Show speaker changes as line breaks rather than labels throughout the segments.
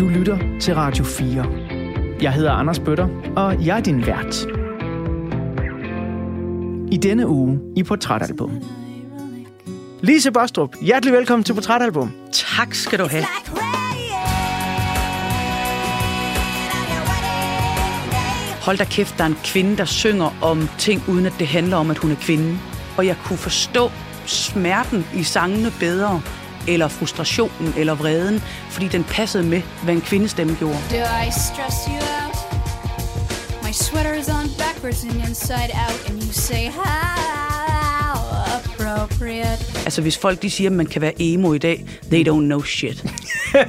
Du lytter til Radio 4. Jeg hedder Anders Bøtter, og jeg er din vært. I denne uge i Portrætalbum. Lise Bostrup, hjertelig velkommen til Portrætalbum.
Tak skal du have. Hold da kæft, der er en kvinde, der synger om ting, uden at det handler om, at hun er kvinde. Og jeg kunne forstå smerten i sangene bedre, eller frustrationen, eller vreden, fordi den passede med, hvad en kvindestemme gjorde.
Do I stress you out? My sweater's on backwards and inside out, and you say how appropriate.
Altså, hvis folk de siger, at man kan være emo i dag, they don't know shit.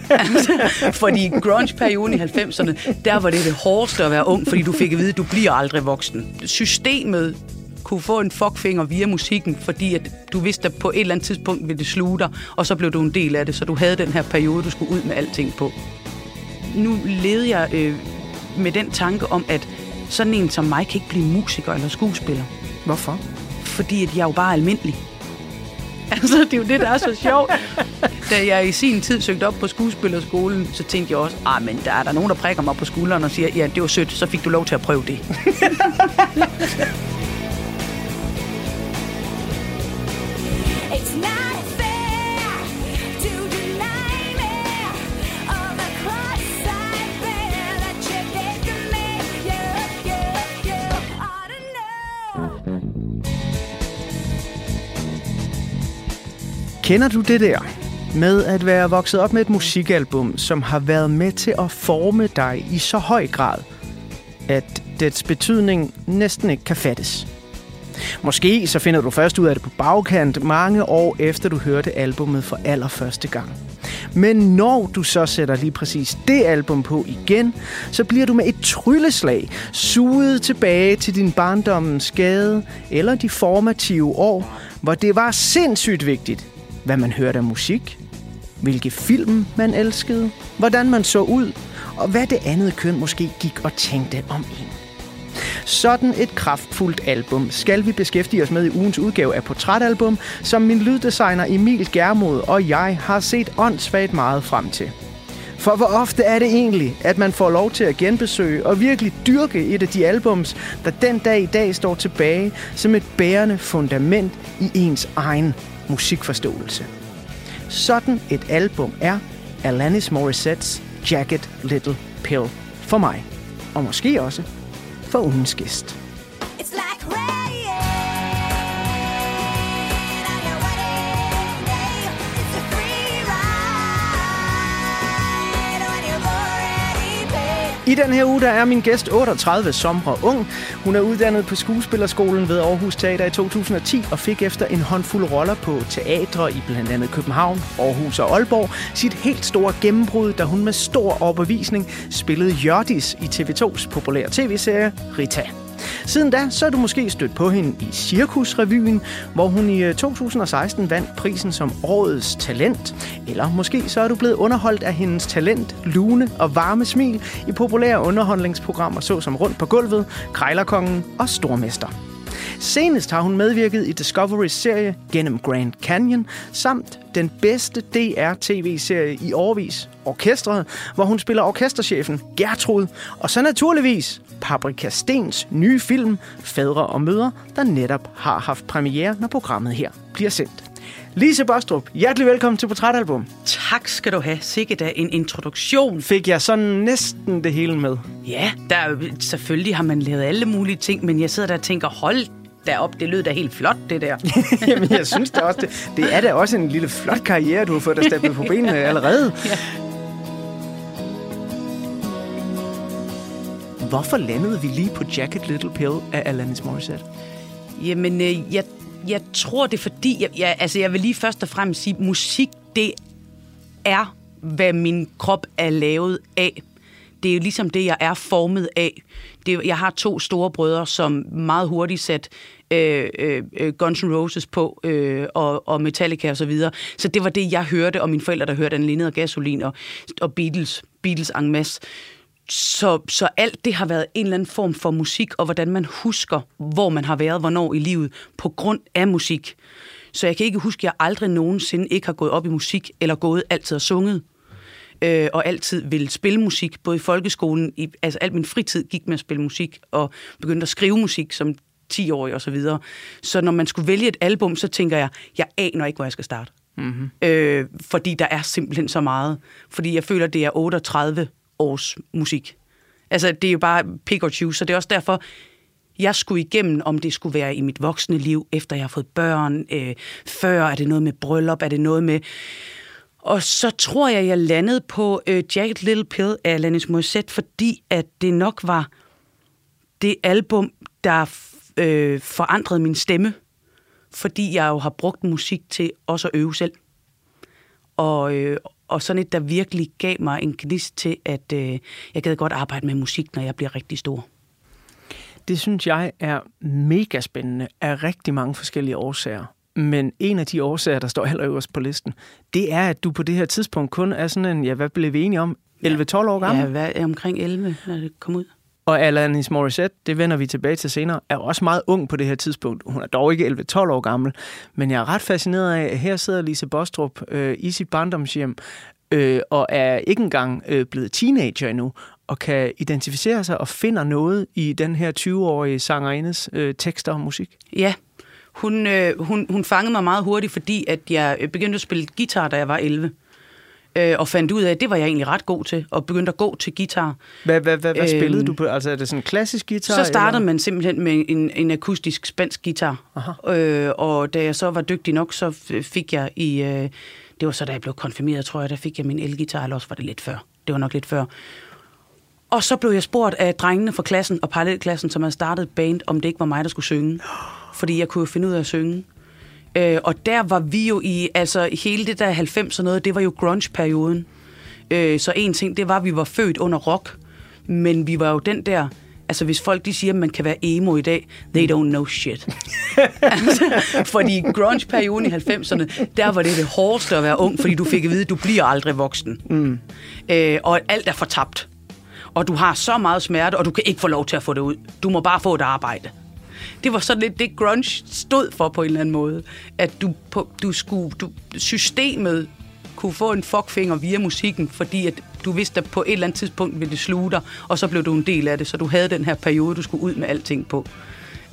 altså, fordi grunge-perioden i 90'erne, der var det det hårdeste at være ung, fordi du fik at vide, at du bliver aldrig voksen. Systemet kunne få en fuckfinger via musikken, fordi at du vidste, at på et eller andet tidspunkt ville det sluge dig, og så blev du en del af det, så du havde den her periode, du skulle ud med alting på. Nu levede jeg øh, med den tanke om, at sådan en som mig kan ikke blive musiker eller skuespiller,
Hvorfor?
fordi at jeg er jo bare er almindelig. Altså, det er jo det, der er så sjovt. Da jeg i sin tid søgte op på skuespillerskolen, så tænkte jeg også, ah, men der er der nogen, der prikker mig på skulderen og siger, ja, det var sødt, så fik du lov til at prøve det.
Kender du det der med at være vokset op med et musikalbum, som har været med til at forme dig i så høj grad, at dets betydning næsten ikke kan fattes? Måske så finder du først ud af det på bagkant mange år efter du hørte albummet for allerførste gang. Men når du så sætter lige præcis det album på igen, så bliver du med et trylleslag suget tilbage til din barndommens skade eller de formative år, hvor det var sindssygt vigtigt, hvad man hørte af musik, hvilke film man elskede, hvordan man så ud, og hvad det andet køn måske gik og tænkte om en. Sådan et kraftfuldt album skal vi beskæftige os med i ugens udgave af Portrætalbum, som min lyddesigner Emil Germod og jeg har set åndssvagt meget frem til. For hvor ofte er det egentlig, at man får lov til at genbesøge og virkelig dyrke et af de albums, der den dag i dag står tilbage som et bærende fundament i ens egen musikforståelse. Sådan et album er Alanis Morissettes Jagged Little Pill for mig. Og måske også for ugens gæst. I den her uge der er min gæst 38 somre ung. Hun er uddannet på skuespillerskolen ved Aarhus Teater i 2010 og fik efter en håndfuld roller på teatre i blandt andet København, Aarhus og Aalborg sit helt store gennembrud, da hun med stor overbevisning spillede Jørdis i TV2's populære tv-serie Rita. Siden da, så er du måske stødt på hende i Cirkusrevyen, hvor hun i øh, 2016 vandt prisen som Årets Talent. Eller måske så er du blevet underholdt af hendes talent, lune og varme smil i populære underholdningsprogrammer såsom Rundt på gulvet, Krejlerkongen og Stormester. Senest har hun medvirket i Discoverys serie Gennem Grand Canyon, samt den bedste DR-tv-serie i årvis, Orkestret, hvor hun spiller orkesterchefen Gertrud, og så naturligvis Paprika Stens nye film Fædre og Mødre, der netop har haft premiere, når programmet her bliver sendt. Lise Bostrup, hjertelig velkommen til Portrætalbum.
Tak skal du have. Sikkert da en introduktion.
Fik jeg sådan næsten det hele med?
Ja, der er, selvfølgelig har man lavet alle mulige ting, men jeg sidder der og tænker, hold da op, det lød da helt flot, det der.
Jamen, jeg synes da også, det, det er da også en lille flot karriere, du har fået dig stablet på benene allerede.
Ja.
Hvorfor landede vi lige på Jacket Little Pill af Alanis Morissette?
Jamen, øh, jeg, jeg tror, det er fordi, jeg, jeg, altså, jeg vil lige først og fremmest sige, musik, det er, hvad min krop er lavet af. Det er jo ligesom det, jeg er formet af. Det, jeg har to store brødre, som meget hurtigt sat øh, øh, øh, Guns N' Roses på, øh, og, og Metallica og så videre. Så det var det, jeg hørte, og mine forældre, der hørte Anne og Gasolin og, og Beatles, Beatles en masse. Så, så alt det har været en eller anden form for musik, og hvordan man husker, hvor man har været, hvornår i livet, på grund af musik. Så jeg kan ikke huske, at jeg aldrig nogensinde ikke har gået op i musik, eller gået altid og sunget øh, og altid ville spille musik, både i folkeskolen, i, altså alt min fritid gik med at spille musik, og begyndte at skrive musik som 10-årig og så videre. Så når man skulle vælge et album, så tænker jeg, jeg aner ikke, hvor jeg skal starte. Mm-hmm. Øh, fordi der er simpelthen så meget. Fordi jeg føler, det er 38 års musik. Altså, det er jo bare pick or choose, så det er også derfor, jeg skulle igennem, om det skulle være i mit voksne liv, efter jeg har fået børn, øh, før, er det noget med bryllup, er det noget med... Og så tror jeg, jeg landede på øh, Jagged Little Pill af Alanis Morissette, fordi at det nok var det album, der øh, forandrede min stemme, fordi jeg jo har brugt musik til også at øve selv. Og, øh, og sådan et, der virkelig gav mig en gnist til, at øh, jeg gad godt arbejde med musik, når jeg bliver rigtig stor.
Det synes jeg er mega spændende af rigtig mange forskellige årsager. Men en af de årsager, der står allerøverst på listen, det er, at du på det her tidspunkt kun er sådan en, ja, hvad blev vi enige om? 11-12 år gammel?
Jeg hvad, omkring 11, når det kom ud.
Og Alanis Morissette, det vender vi tilbage til senere, er også meget ung på det her tidspunkt. Hun er dog ikke 11-12 år gammel, men jeg er ret fascineret af, at her sidder Lise Bostrup øh, i sit barndomshjem, øh, og er ikke engang øh, blevet teenager endnu, og kan identificere sig og finder noget i den her 20-årige sangerindes øh, tekster og musik.
Ja, hun, øh, hun, hun fangede mig meget hurtigt, fordi at jeg øh, begyndte at spille guitar, da jeg var 11. Øh, og fandt ud af, at det var jeg egentlig ret god til, og begyndte at gå til guitar.
Hvad, hvad, hvad, hvad
Øhm,
spillede du på? Altså er det sådan en klassisk guitar?
Så startede
eller?
man simpelthen med en, en akustisk spansk guitar.
Aha.
Øh, og da jeg så var dygtig nok, så fik jeg i... Øh, det var så, da jeg blev konfirmeret, tror jeg, der fik jeg min elgitar, eller også var det lidt før. Det var nok lidt før. Og så blev jeg spurgt af drengene fra klassen og parallelklassen, som havde startet et band, om det ikke var mig, der skulle synge. Fordi jeg kunne finde ud af at synge. Øh, og der var vi jo i, altså hele det der 90'er noget, det var jo grunge-perioden. Øh, så en ting, det var, at vi var født under rock, men vi var jo den der, altså hvis folk de siger, at man kan være emo i dag, they don't know shit. altså, fordi grunge-perioden i 90'erne, der var det det hårdeste at være ung, fordi du fik at vide, at du bliver aldrig voksen. Mm. Øh, og alt er fortabt. Og du har så meget smerte, og du kan ikke få lov til at få det ud. Du må bare få et arbejde. Det var sådan lidt det, grunge stod for på en eller anden måde. At du, på, du skulle, du, systemet kunne få en fuckfinger via musikken, fordi at du vidste, at på et eller andet tidspunkt ville det sluge dig, og så blev du en del af det, så du havde den her periode, du skulle ud med alting på.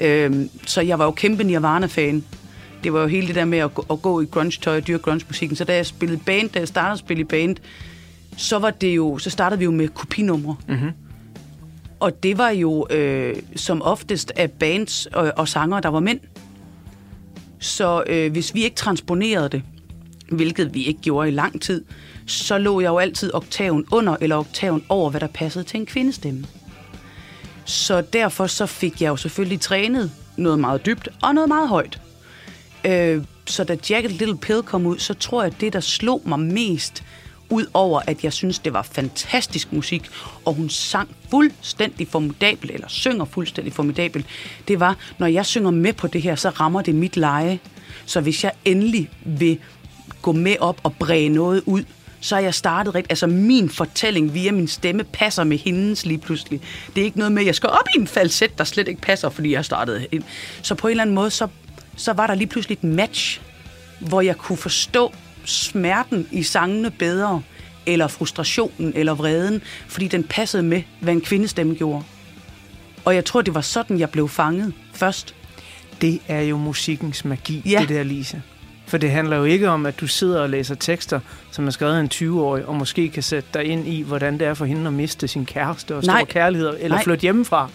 Øhm, så jeg var jo kæmpe Nirvana-fan. Det var jo hele det der med at gå, at gå i grunge-tøj og dyrke grunge-musikken. Så da jeg spillede band, da jeg startede at spille i band, så var det jo, så startede vi jo med kopinumre. Mm-hmm. Og det var jo øh, som oftest af bands og, og sanger, der var mænd. Så øh, hvis vi ikke transponerede det, hvilket vi ikke gjorde i lang tid, så lå jeg jo altid oktaven under eller oktaven over, hvad der passede til en kvindestemme. Så derfor så fik jeg jo selvfølgelig trænet noget meget dybt og noget meget højt. Øh, så da Jacket Little Pill kom ud, så tror jeg, at det, der slog mig mest, Udover at jeg synes, det var fantastisk musik, og hun sang fuldstændig formidabel, eller synger fuldstændig formidabel, det var, når jeg synger med på det her, så rammer det mit leje. Så hvis jeg endelig vil gå med op og bræge noget ud, så er jeg startet rigtigt. Altså min fortælling via min stemme passer med hendes lige pludselig. Det er ikke noget med, at jeg skal op i en falset, der slet ikke passer, fordi jeg startede ind. Så på en eller anden måde, så, så var der lige pludselig et match, hvor jeg kunne forstå smerten i sangene bedre, eller frustrationen, eller vreden, fordi den passede med, hvad en kvindestemme gjorde. Og jeg tror, det var sådan, jeg blev fanget først.
Det er jo musikkens magi,
Ja.
det der, Lise. For det handler jo ikke om, at du sidder og læser tekster, som er skrevet af en 20-årig, og måske kan sætte dig ind i, hvordan det er for hende at miste sin kæreste og store
Nej.
kærligheder, eller
Nej.
flytte hjemmefra.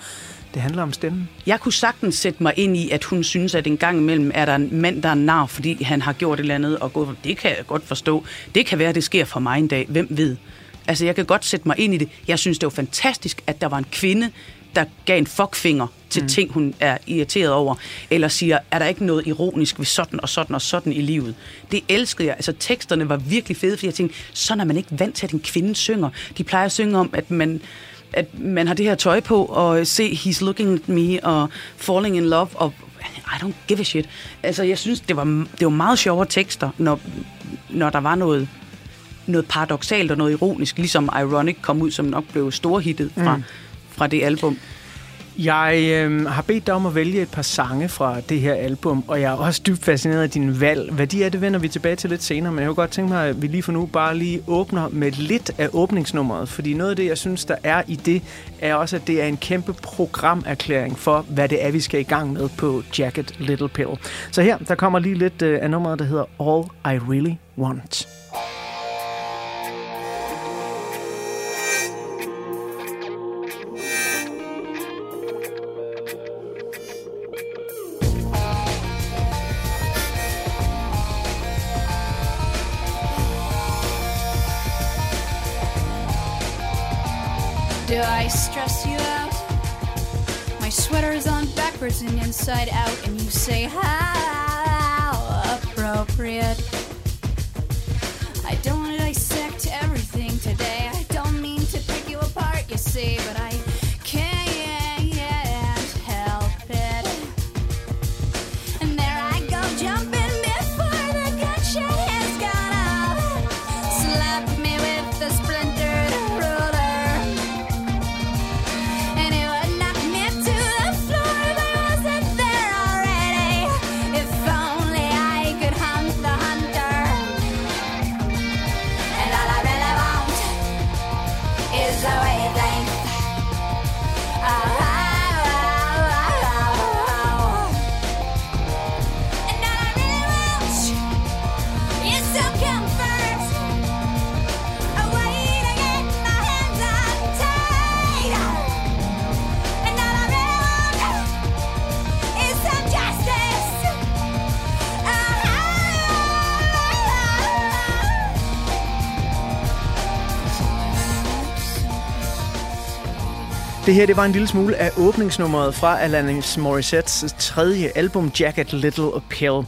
Det handler om stemmen.
Jeg kunne sagtens sætte mig ind i, at hun synes, at en gang imellem er der en mand, der er nar, fordi han har gjort et eller andet, og gået, det kan jeg godt forstå. Det kan være, at det sker for mig en dag. Hvem ved? Altså, jeg kan godt sætte mig ind i det. Jeg synes, det var fantastisk, at der var en kvinde, der gav en fuckfinger til mm. ting, hun er irriteret over. Eller siger, er der ikke noget ironisk ved sådan og sådan og sådan i livet? Det elskede jeg. Altså, teksterne var virkelig fede, fordi jeg tænkte, sådan er man ikke vant til, at en kvinde synger. De plejer at synge om, at man at man har det her tøj på, og se, he's looking at me, og falling in love, og I don't give a shit. Altså, jeg synes, det var, det var meget sjovere tekster, når, når der var noget, noget paradoxalt og noget ironisk, ligesom Ironic kom ud, som nok blev storhittet fra, mm. fra det album.
Jeg øh, har bedt dig om at vælge et par sange fra det her album, og jeg er også dybt fascineret af din valg. Hvad de er, det vender vi tilbage til lidt senere, men jeg kunne godt tænke mig, at vi lige for nu bare lige åbner med lidt af åbningsnummeret, fordi noget af det, jeg synes, der er i det, er også, at det er en kæmpe programerklæring for, hvad det er, vi skal i gang med på Jacket Little Pill. Så her, der kommer lige lidt øh, af nummeret, der hedder All I Really Want.
Do I stress you out? My sweater's on backwards and inside out, and you say, How
Det her det var en lille smule af åbningsnummeret fra Alanis Morissettes tredje album, Jacket Little Pill.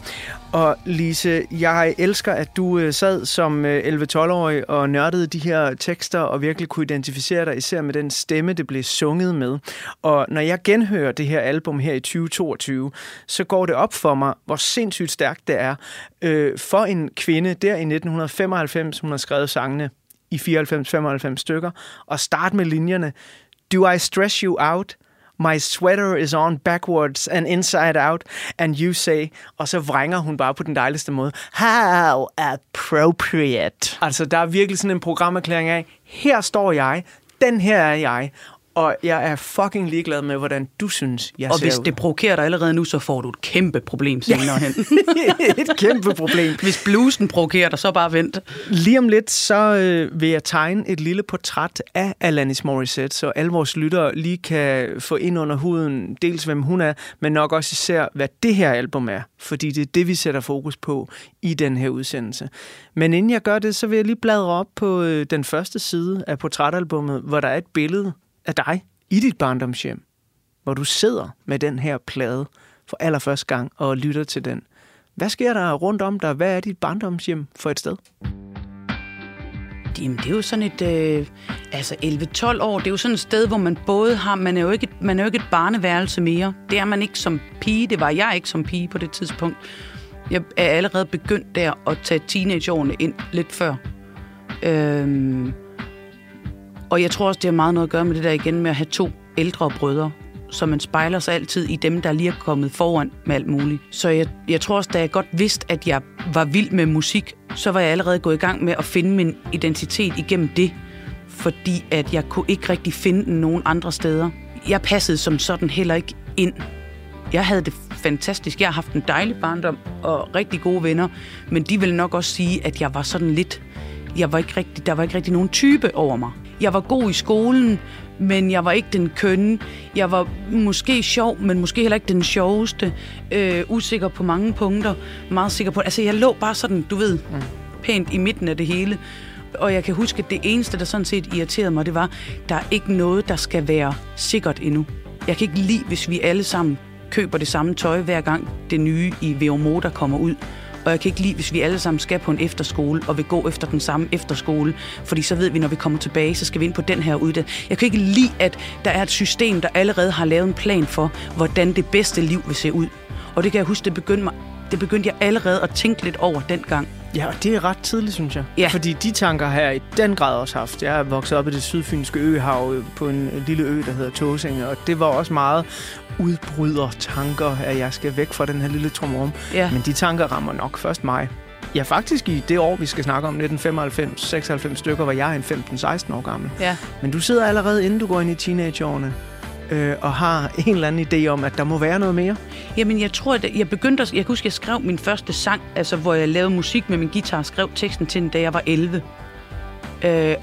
Og Lise, jeg elsker, at du øh, sad som øh, 11-12-årig og nørdede de her tekster og virkelig kunne identificere dig, især med den stemme, det blev sunget med. Og når jeg genhører det her album her i 2022, så går det op for mig, hvor sindssygt stærkt det er øh, for en kvinde der i 1995, hun har skrevet sangene i 94-95 stykker, og starte med linjerne, Do I stress you out? My sweater is on backwards and inside out, and you say, og så vrænger hun bare på den dejligste måde, how appropriate. Altså, der er virkelig sådan en programerklæring af, her står jeg, den her er jeg, og jeg er fucking ligeglad med, hvordan du synes, jeg
Og
ser
hvis
ud.
det provokerer dig allerede nu, så får du et kæmpe problem senere hen.
et kæmpe problem.
Hvis blusen provokerer dig, så bare vent.
Lige om lidt, så øh, vil jeg tegne et lille portræt af Alanis Morissette, så alle vores lyttere lige kan få ind under huden, dels hvem hun er, men nok også især, hvad det her album er. Fordi det er det, vi sætter fokus på i den her udsendelse. Men inden jeg gør det, så vil jeg lige bladre op på øh, den første side af portrætalbummet, hvor der er et billede af dig i dit barndomshjem, hvor du sidder med den her plade for allerførste gang og lytter til den. Hvad sker der rundt om dig? Hvad er dit barndomshjem for et sted?
Jamen, det er jo sådan et... Øh, altså, 11-12 år, det er jo sådan et sted, hvor man både har... Man er, jo ikke man er jo ikke et barneværelse mere. Det er man ikke som pige. Det var jeg ikke som pige på det tidspunkt. Jeg er allerede begyndt der at tage teenageårene ind lidt før. Øh, og jeg tror også, det har meget noget at gøre med det der igen med at have to ældre brødre. Så man spejler sig altid i dem, der lige er kommet foran med alt muligt. Så jeg, jeg tror også, da jeg godt vidste, at jeg var vild med musik, så var jeg allerede gået i gang med at finde min identitet igennem det. Fordi at jeg kunne ikke rigtig finde den nogen andre steder. Jeg passede som sådan heller ikke ind. Jeg havde det fantastisk. Jeg har haft en dejlig barndom og rigtig gode venner. Men de vil nok også sige, at jeg var sådan lidt... Jeg var ikke rigtig, der var ikke rigtig nogen type over mig. Jeg var god i skolen, men jeg var ikke den kønne. Jeg var måske sjov, men måske heller ikke den sjoveste. Øh, usikker på mange punkter. Meget sikker på... Altså, jeg lå bare sådan, du ved, pænt i midten af det hele. Og jeg kan huske, at det eneste, der sådan set irriterede mig, det var, der er ikke noget, der skal være sikkert endnu. Jeg kan ikke lide, hvis vi alle sammen køber det samme tøj, hver gang det nye i VO der kommer ud. Og jeg kan ikke lide, hvis vi alle sammen skal på en efterskole og vil gå efter den samme efterskole. Fordi så ved vi, når vi kommer tilbage, så skal vi ind på den her uddannelse. Jeg kan ikke lide, at der er et system, der allerede har lavet en plan for, hvordan det bedste liv vil se ud. Og det kan jeg huske, det begyndte, mig, det begyndte jeg allerede at tænke lidt over dengang.
Ja, og det er ret tidligt, synes jeg.
Ja.
Fordi de tanker har jeg i den grad også haft. Jeg er vokset op i det sydfynske øhav øh, på en lille ø, der hedder Tåsinge, og det var også meget udbryder tanker, at jeg skal væk fra den her lille trumrum.
Ja.
Men de tanker rammer nok først mig. Ja, faktisk i det år, vi skal snakke om, 1995-96 stykker, var jeg en 15-16 år gammel.
ja.
Men du sidder allerede, inden du går ind i teenageårene, øh, og har en eller anden idé om, at der må være noget mere.
Jamen, jeg tror, at jeg begyndte at... Jeg kan huske, jeg skrev min første sang, altså hvor jeg lavede musik med min guitar, og skrev teksten til den, da jeg var 11. Øh,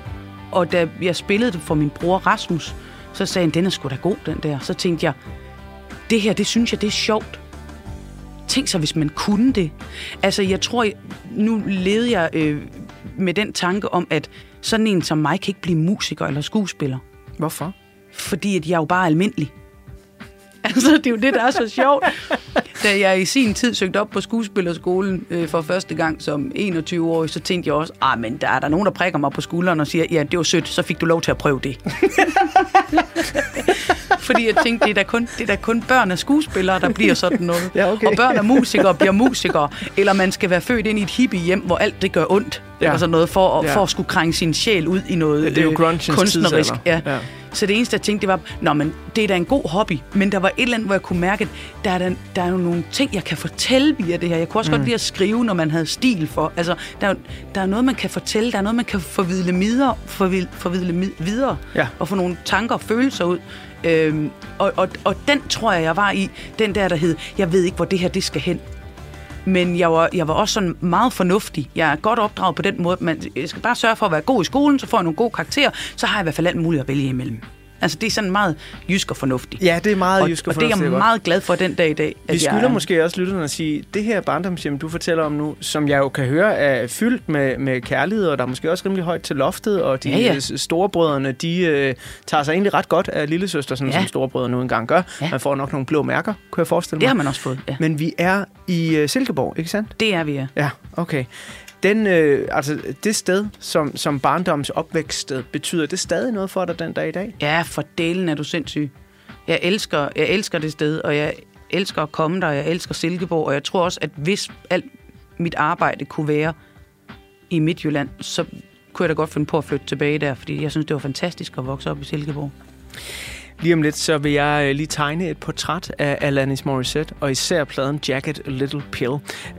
og da jeg spillede det for min bror Rasmus, så sagde han, den er sgu da god, den der. Så tænkte jeg, det her, det synes jeg, det er sjovt. Tænk så, hvis man kunne det. Altså, jeg tror, nu levede jeg øh, med den tanke om, at sådan en som mig kan ikke blive musiker eller skuespiller.
Hvorfor?
Fordi at jeg er jo bare almindelig. Altså, det er jo det, der er så sjovt. Da jeg i sin tid søgte op på skuespillerskolen øh, for første gang som 21-årig, så tænkte jeg også, ah, men der er der nogen, der prikker mig på skulderen og siger, ja, det var sødt, så fik du lov til at prøve det. Fordi jeg tænkte, det er, da kun, det er da kun børn af skuespillere, der bliver sådan noget.
Ja, okay.
Og børn af musikere bliver musikere. Eller man skal være født ind i et hippie hjem, hvor alt det gør ondt.
Ja.
Eller sådan noget, for, at,
Ja.
for at skulle krænge sin sjæl ud i noget
Ja, det er jo
øh, kunstnerisk. Ja.
Ja.
Så det eneste, jeg tænkte, det var, Nå, men det er da en god hobby. Men der var et eller andet, hvor jeg kunne mærke, at der er, der, der er jo nogle ting, jeg kan fortælle via det her. Jeg kunne også mm. godt lide at skrive, når man havde stil for. Altså, der, er der er noget, man kan fortælle. Der er noget, man kan forvidle videre, forvidle, forvidle videre
Ja.
og få nogle tanker og følelser ud. Øhm, og, og, og den tror jeg, jeg var i. Den der, der hed, jeg ved ikke, hvor det her det skal hen. Men jeg var, jeg var også sådan meget fornuftig. Jeg er godt opdraget på den måde. Man, skal bare sørge for at være god i skolen, så får jeg nogle gode karakterer, så har jeg i hvert fald alt muligt at vælge imellem. Altså, det er sådan meget jysk og fornuftig.
Ja, det er meget
og,
jysk og
og det er jeg
fornuftigt,
meget glad for den dag i dag.
Vi
at jeg
skylder
er-
måske også lytterne at sige, det her barndomshjem, du fortæller om nu, som jeg jo kan høre, er fyldt med, med kærlighed, og der er måske også rimelig højt til loftet, og de
Ja, ja.
storebrødrene, de øh, tager sig egentlig ret godt af lillesøster, sådan
Ja.
som storebrødre nu engang gør.
Ja.
Man får nok nogle blå mærker, kunne jeg forestille
Det
mig.
har man også fået, ja.
Men vi er i øh, Silkeborg, ikke sandt?
Det er vi, ja.
Ja, okay. Den, øh, altså, det sted, som, som barndoms opvækststed, betyder det stadig noget for dig den dag i dag?
Ja, for delen er du sindssyg. Jeg elsker, jeg elsker det sted, og jeg elsker at komme der, og jeg elsker Silkeborg, og jeg tror også, at hvis alt mit arbejde kunne være i Midtjylland, så kunne jeg da godt finde på at flytte tilbage der, fordi jeg synes, det var fantastisk at vokse op i Silkeborg.
Lige om lidt, så vil jeg øh, lige tegne et portræt af Alanis Morissette, og især pladen Jacket A Little Pill.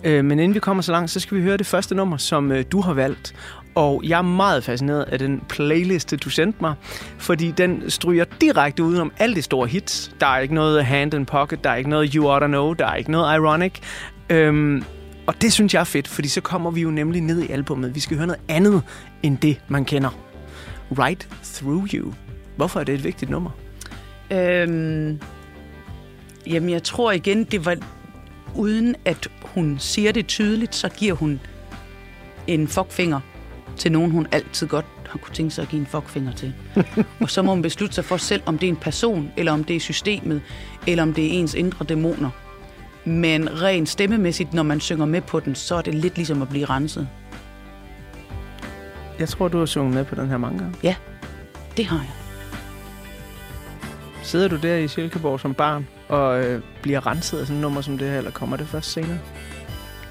Øh, men inden vi kommer så langt, så skal vi høre det første nummer, som øh, du har valgt. Og jeg er meget fascineret af den playliste, du sendte mig, fordi den stryger direkte udenom alle de store hits. Der er ikke noget Hand in Pocket, der er ikke noget You Oughta Know, der er ikke noget Ironic. Øhm, og det synes jeg er fedt, fordi så kommer vi jo nemlig ned i albummet. Vi skal høre noget andet end det, man kender. Right Through You. Hvorfor er det et vigtigt nummer?
Øhm, jamen, jeg tror igen, det var uden at hun siger det tydeligt, så giver hun en fuckfinger til nogen, hun altid godt har kunne tænke sig at give en fuckfinger til. og så må man beslutte sig for selv, om det er en person, eller om det er systemet, eller om det er ens indre dæmoner. Men rent stemmemæssigt, når man synger med på den, så er det lidt ligesom at blive renset.
Jeg tror, du har sunget med på den her mange gange.
Ja, det har jeg.
Sidder du der i Silkeborg som barn og øh, bliver renset af sådan et nummer som det her, eller kommer det først senere?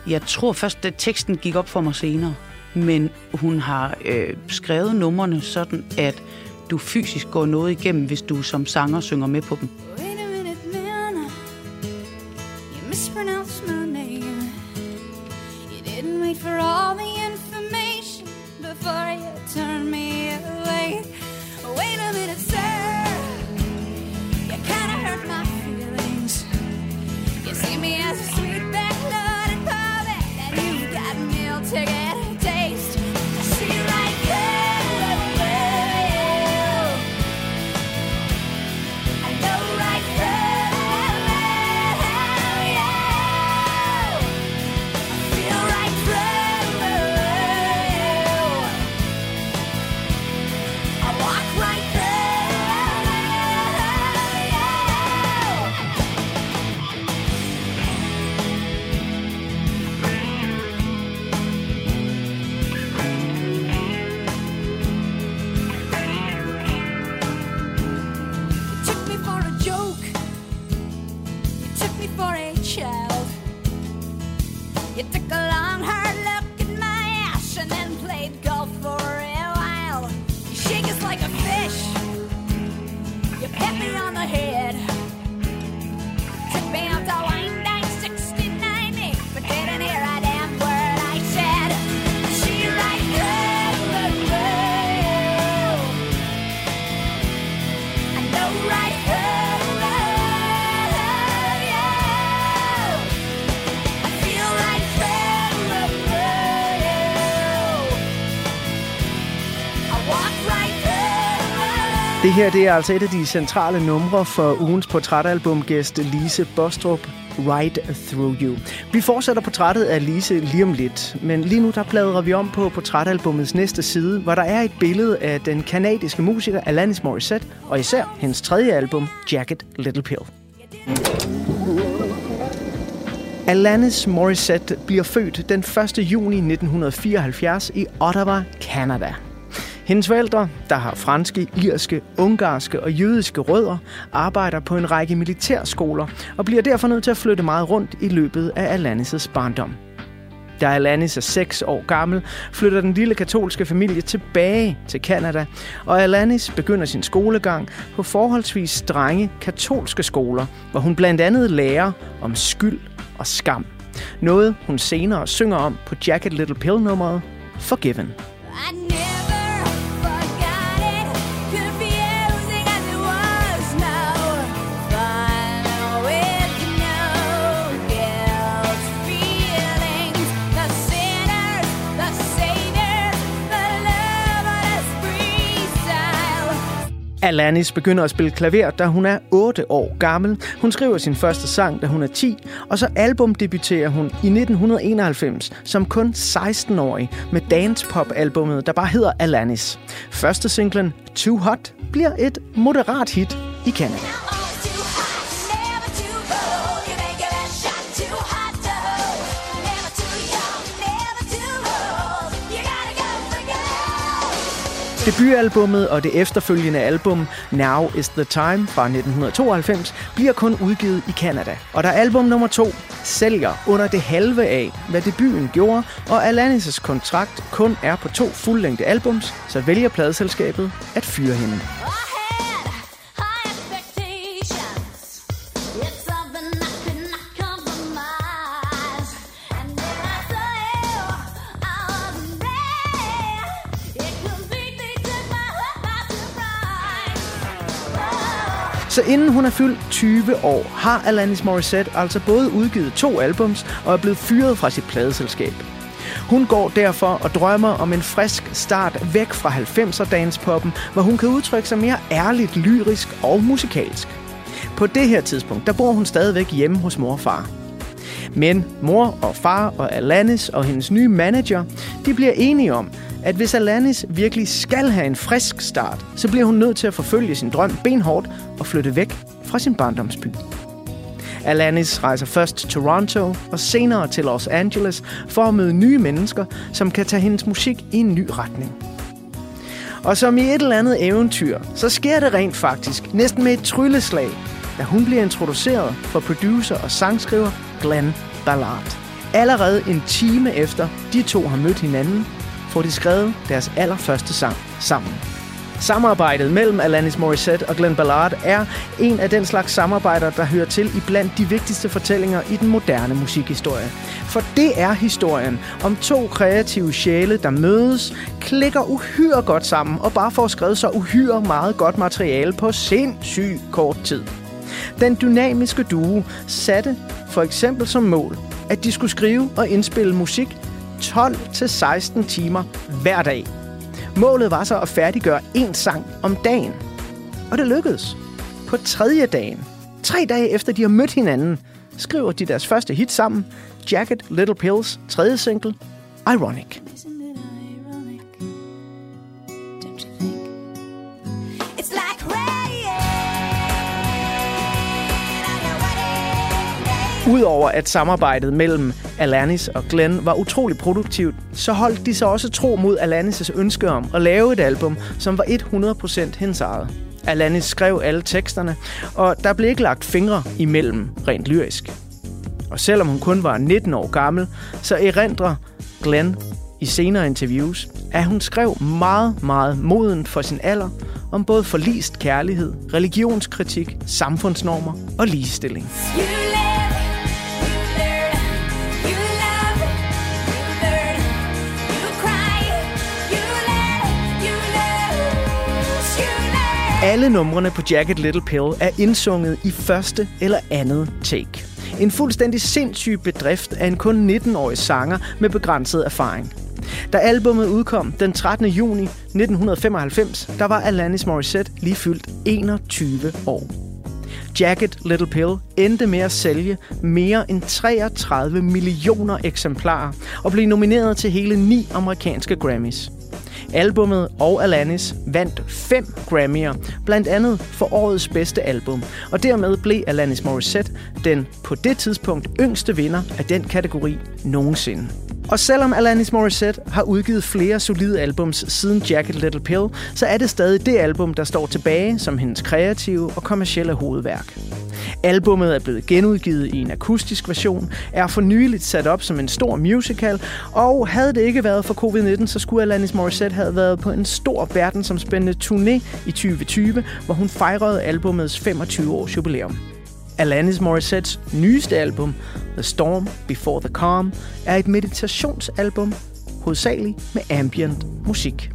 Jeg tror først, at teksten gik op for mig senere. Men hun har øh, skrevet numrene sådan, at du fysisk går noget igennem, hvis du som sanger synger med på dem.
For all the information before you turned me ticket
Det her det er altså et af de centrale numre for ugens portrætalbumgæst Lise Bostrup, Right Through You. Vi fortsætter portrættet af Lise lige om lidt, men lige nu der bladrer vi om på portrætalbumets næste side, hvor der er et billede af den kanadiske musiker Alanis Morissette, og især hendes tredje album, Jacket Little Pill. Alanis Morissette bliver født den 1. juni 1974 i Ottawa, Canada. Hendes forældre, der har franske, irske, ungarske og jødiske rødder, arbejder på en række militærskoler og bliver derfor nødt til at flytte meget rundt i løbet af Alanis' barndom. Da Alanis er 6 år gammel, flytter den lille katolske familie tilbage til Canada, og Alanis begynder sin skolegang på forholdsvis strenge katolske skoler, hvor hun blandt andet lærer om skyld og skam. Noget hun senere synger om på Jacket Little Pill-nummeret Forgiven.
I
Alanis begynder at spille klaver, da hun er 8 år gammel. Hun skriver sin første sang, da hun er 10, og så albumdebuterer hun i 1991 som kun 16-årig med dance-pop-albummet, der bare hedder Alanis. Første singlen, Too Hot, bliver et moderat hit i Canada. Debutalbummet og det efterfølgende album Now is the Time fra 1992 bliver kun udgivet i Canada. Og da album nummer to sælger under det halve af, hvad debuten gjorde, og Alanis' kontrakt kun er på to fuldlængde albums, så vælger pladeselskabet at fyre hende. Så inden hun er fyldt 20 år, har Alanis Morissette altså både udgivet to albums og er blevet fyret fra sit pladeselskab. Hun går derfor og drømmer om en frisk start væk fra 90'er dancepoppen, hvor hun kan udtrykke sig mere ærligt, lyrisk og musikalsk. På det her tidspunkt, der bor hun stadigvæk hjemme hos mor og far. Men mor og far og Alanis og hendes nye manager, de bliver enige om, at hvis Alanis virkelig skal have en frisk start, så bliver hun nødt til at forfølge sin drøm benhårdt og flytte væk fra sin barndomsby. Alanis rejser først til Toronto og senere til Los Angeles for at møde nye mennesker, som kan tage hendes musik i en ny retning. Og som i et eller andet eventyr, så sker det rent faktisk, næsten med et trylleslag, da hun bliver introduceret for producer og sangskriver Glenn Ballard. Allerede en time efter de to har mødt hinanden, får de skrevet deres allerførste sang sammen. Samarbejdet mellem Alanis Morissette og Glenn Ballard er en af den slags samarbejder, der hører til i blandt de vigtigste fortællinger i den moderne musikhistorie. For det er historien om to kreative sjæle, der mødes, klikker uhyre godt sammen og bare får skrevet så uhyre meget godt materiale på sindssygt kort tid. Den dynamiske duo satte for eksempel som mål, at de skulle skrive og indspille musik 12-16 timer hver dag. Målet var så at færdiggøre en sang om dagen. Og det lykkedes. På tredje dagen, tre dage efter de har mødt hinanden, skriver de deres første hit sammen, Jacket Little Pills tredje single, Ironic.
Ironic?
Udover at samarbejdet mellem Alanis og Glenn var utrolig produktivt, så holdt de sig også tro mod Alanis' ønske om at lave et album, som var 100% hendes eget. Alanis skrev alle teksterne, og der blev ikke lagt fingre imellem rent lyrisk. Og selvom hun kun var 19 år gammel, så erindrer Glenn i senere interviews, at hun skrev meget, meget moden for sin alder om både forlist kærlighed, religionskritik, samfundsnormer og ligestilling.
You
Alle numrene på Jacket Little Pill er indsunget i første eller andet take. En fuldstændig sindssyg bedrift af en kun 19-årig sanger med begrænset erfaring. Da albummet udkom den 13. juni 1995, der var Alanis Morissette lige fyldt 21 år. Jacket Little Pill endte med at sælge mere end 33 millioner eksemplarer og blev nomineret til hele ni amerikanske Grammys. Albummet og Alanis vandt fem Grammy'er, blandt andet for årets bedste album, og dermed blev Alanis Morissette den på det tidspunkt yngste vinder af den kategori nogensinde. Og selvom Alanis Morissette har udgivet flere solide albums siden Jacket Little Pill, så er det stadig det album, der står tilbage som hendes kreative og kommercielle hovedværk. Albummet er blevet genudgivet i en akustisk version, er for nyligt sat op som en stor musical, og havde det ikke været for covid-19, så skulle Alanis Morissette have været på en stor verdensomspændende turné i 2020, hvor hun fejrede albummets 25 års jubilæum. Alanis Morissettes nyeste album, The Storm Before the Calm, er et meditationsalbum, hovedsageligt med ambient musik.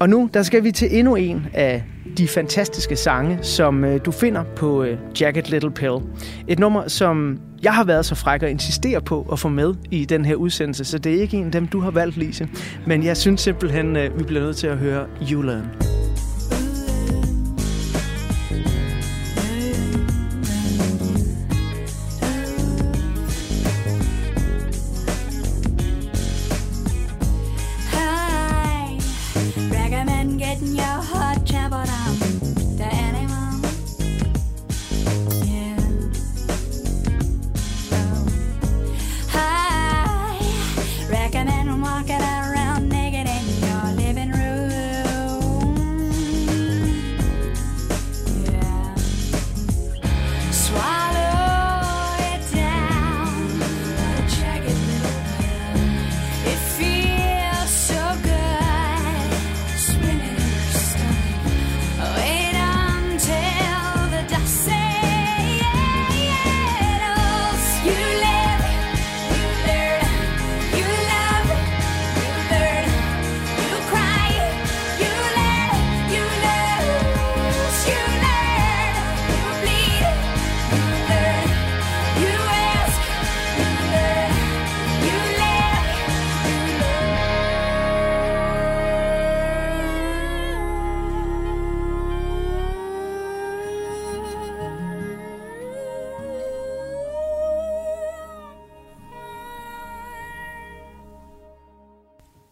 Og nu, der skal vi til endnu en af de fantastiske sange, som øh, du finder på øh, Jacket Little Pill. Et nummer, som jeg har været så fræk at insistere på at få med i den her udsendelse, så det er ikke en af dem, du har valgt, Lise. Men jeg synes simpelthen, øh, vi bliver nødt til at høre You Learn.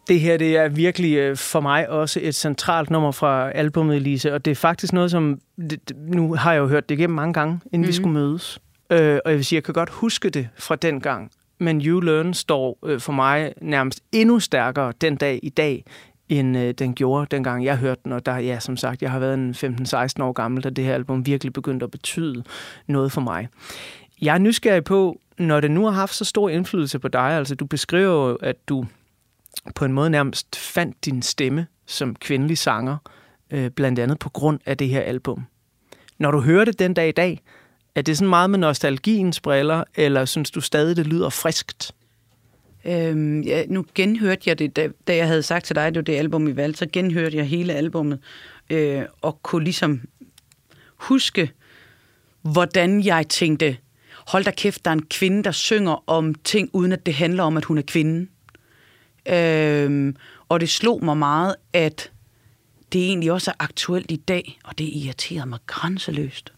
Det her det er virkelig øh, for mig også et centralt nummer fra albumet, Lise. Og det er faktisk noget, som... Det, nu har jeg jo hørt det igennem mange gange, inden mm-hmm. vi skulle mødes. Øh, og jeg vil sige, jeg kan godt huske det fra den gang. Men You Learn står øh, for mig nærmest endnu stærkere den dag i dag, end øh, den gjorde dengang jeg hørte den. Og der, ja, som sagt, jeg har været en 15-16 år gammel, da det her album virkelig begyndte at betyde noget for mig. Jeg er nysgerrig på, når det nu har haft så stor indflydelse på dig, altså du beskriver at du på en måde nærmest fandt din stemme som kvindelig sanger, øh, blandt andet på grund af det her album. Når du hører det den dag i dag, er det sådan meget med nostalgiens briller, eller synes du stadig, det lyder friskt?
Øhm, ja, nu genhørte jeg det, da, da jeg havde sagt til dig, at det var det album, vi valgte, så genhørte jeg hele albummet, øh, og kunne ligesom huske, hvordan jeg tænkte, hold da kæft, der er en kvinde, der synger om ting, uden at det handler om, at hun er kvinde. Øhm, og det slog mig meget, at det egentlig også er aktuelt i dag, og det irriterer mig grænseløst.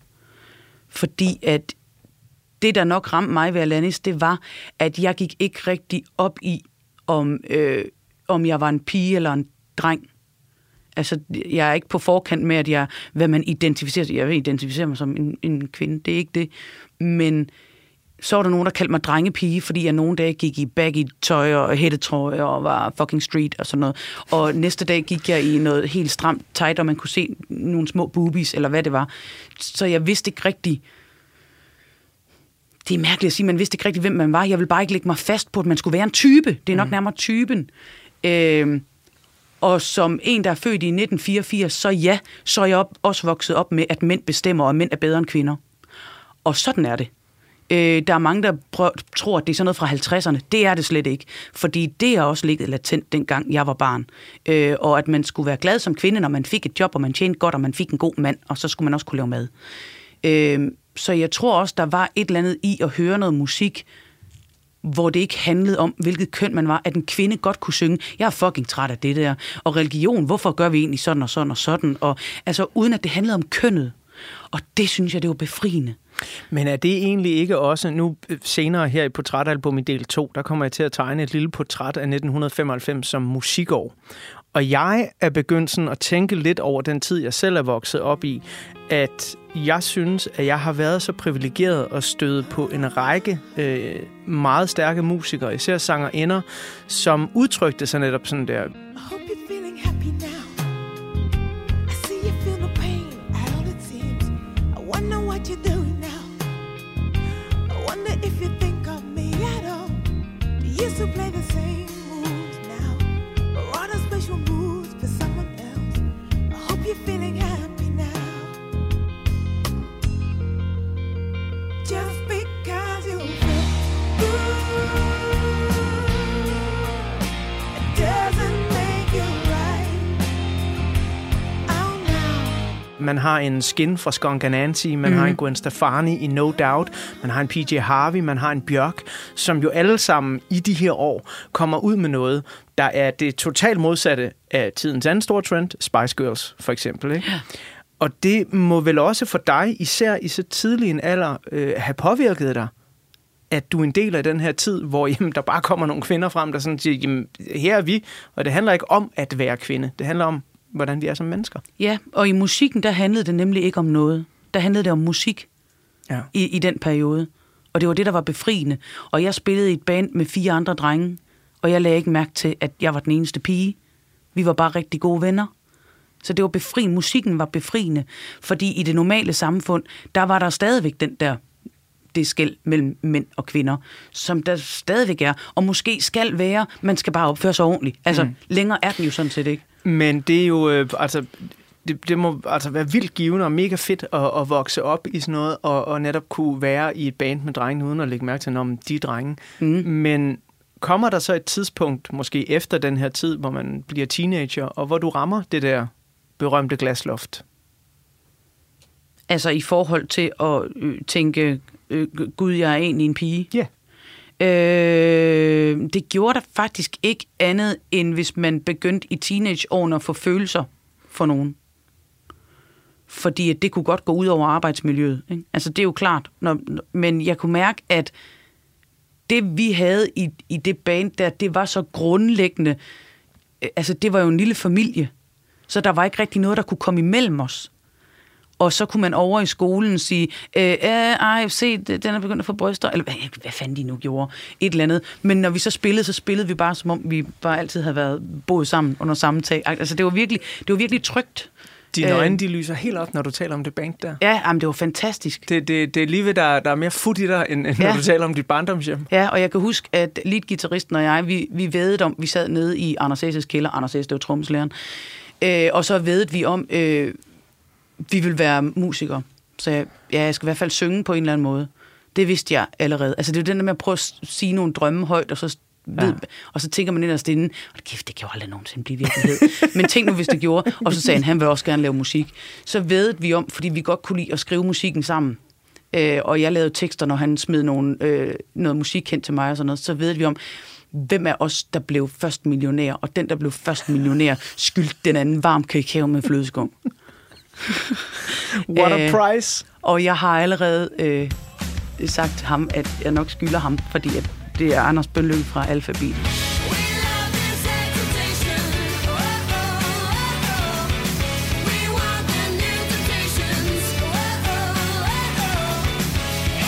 Fordi at det, der nok ramte mig ved Alanis, det var, at jeg gik ikke rigtig op i, om, øh, om jeg var en pige eller en dreng. Altså, jeg er ikke på forkant med, at jeg, hvad man identificerer sig. Jeg identificerer mig som en, en kvinde, det er ikke det. Men så var der nogen, der kaldte mig drengepige, fordi jeg nogle dage gik i baggy tøj og hættetrøje og var fucking street og sådan noget. Og næste dag gik jeg i noget helt stramt tight, og man kunne se nogle små boobies, eller hvad det var. Så jeg vidste ikke rigtigt, det er mærkeligt at sige, man vidste ikke rigtigt, hvem man var. Jeg vil bare ikke lægge mig fast på, at man skulle være en type. Det er nok mm. nærmere typen. Øh, og som en, der er født i 1984, så ja, så er jeg op, også vokset op med, at mænd bestemmer, og mænd er bedre end kvinder. Og sådan er det. Øh, der er mange, der prøv, tror, at det er sådan noget fra 50'erne. Det er det slet ikke. Fordi det har også ligget latent, dengang jeg var barn. Øh, og at man skulle være glad som kvinde, når man fik et job, og man tjente godt, og man fik en god mand, og så skulle man også kunne lave mad. Øh, så jeg tror også, der var et eller andet i at høre noget musik, hvor det ikke handlede om, hvilket køn man var, at en kvinde godt kunne synge, jeg er fucking træt af det der, og religion, hvorfor gør vi egentlig sådan og sådan og sådan, og altså uden at det handlede om kønnet. Og det synes jeg, det var befriende.
Men er det egentlig ikke også, nu øh, senere her i portrætalbum i del 2, der kommer jeg til at tegne et lille portræt af 1995 som musikår. Og jeg er begyndt sådan at tænke lidt over den tid, jeg selv er vokset op i, at jeg synes, at jeg har været så privilegeret at støde på en række øh, meget stærke musikere, især sangerinder, som udtrykte sig netop sådan der,
I hope you're feeling happy now.
Man har en Skin fra Skunk Nancy, man mm. har en Gwen Stefani i No Doubt, man har en PJ Harvey, man har en Bjørk, som jo alle sammen i de her år kommer ud med noget, der er det totalt modsatte af tidens anden store trend, Spice Girls for eksempel. Ikke?
Ja.
Og det må vel også for dig, især i så tidlig en alder, øh, have påvirket dig, at du er en del af den her tid, hvor jamen, der bare kommer nogle kvinder frem, der sådan siger, jamen, her er vi, og det handler ikke om at være kvinde, det handler om, hvordan vi er som mennesker.
Ja, og i musikken, der handlede det nemlig ikke om noget. Der handlede det om musik
Ja.
i, i den periode. Og det var det, der var befriende. Og jeg spillede i et band med fire andre drenge, og jeg lagde ikke mærke til, at jeg var den eneste pige. Vi var bare rigtig gode venner. Så det var befriende. Musikken var befriende, fordi i det normale samfund, der var der stadigvæk den der det skæld mellem mænd og kvinder, som der stadigvæk er, og måske skal være, man skal bare opføre sig ordentligt. Altså, mm. længere er den jo sådan set ikke.
Men det er jo, øh, altså, det, det må altså være vildt givende og mega fedt at, at vokse op i sådan noget, og, og netop kunne være i et band med drenge, uden at lægge mærke til, om de drenge. Mm. Men kommer der så et tidspunkt, måske efter den her tid, hvor man bliver teenager, og hvor du rammer det der berømte glasloft?
Altså i forhold til at øh, tænke, øh, gud, jeg er egentlig en pige.
Ja.
Øh, det gjorde der faktisk ikke andet, end hvis man begyndte i teenageårene at få følelser for nogen. Fordi at det kunne godt gå ud over arbejdsmiljøet. Ikke? Altså det er jo klart. Når, men jeg kunne mærke, at det vi havde i, i det band der, det var så grundlæggende. Øh, altså det var jo en lille familie. Så der var ikke rigtig noget, der kunne komme imellem os. Og så kunne man over i skolen sige, øh, øh, ej, se, den er begyndt at få bryster, eller hvad, hvad fanden de nu gjorde, et eller andet. Men når vi så spillede, så spillede vi bare, som om vi bare altid havde været boet sammen under samme tag. Altså, det var virkelig, det var virkelig trygt.
Dine øjne, de lyser helt op, når du taler om det band der.
Ja, jamen, det var fantastisk.
Det, det, det er lige ved, der, der er mere fut i dig, end, end ja. Når du taler om dit barndomshjem.
Ja, og jeg kan huske, at leadgitarristen og jeg, vi, vi vedede om, vi sad nede i Anders S.'s kælder, Anders S., det var trommeslæren, øh, og så vedede vi om, øh, vi vil være musikere. Så jeg, ja, jeg skal i hvert fald synge på en eller anden måde. Det vidste jeg allerede. Altså det er jo den der med at prøve at sige nogle drømme højt, og så ved,
Ja.
og så tænker man inderst inde, "Hold kæft, det kan jo aldrig nogensinde blive virkelighed. Men tænk nu, hvis det gjorde. Og så sagde han, han vil også gerne lave musik. Så vedede vi om, fordi vi godt kunne lide at skrive musikken sammen. Øh, og jeg lavede tekster, når han smed nogle, øh, noget musik hen til mig og sådan noget. Så vedede vi om, hvem af os, der blev først millionær. Og den, der blev først millionær, skyldte den anden varm kakao med flødeskum.
What a
Øh,
prize!
Og jeg har allerede øh, sagt til ham, at jeg nok skylder ham, fordi at det er Anders Bønlyng fra Alphabet.
We love this exaltation. We want the new temptations.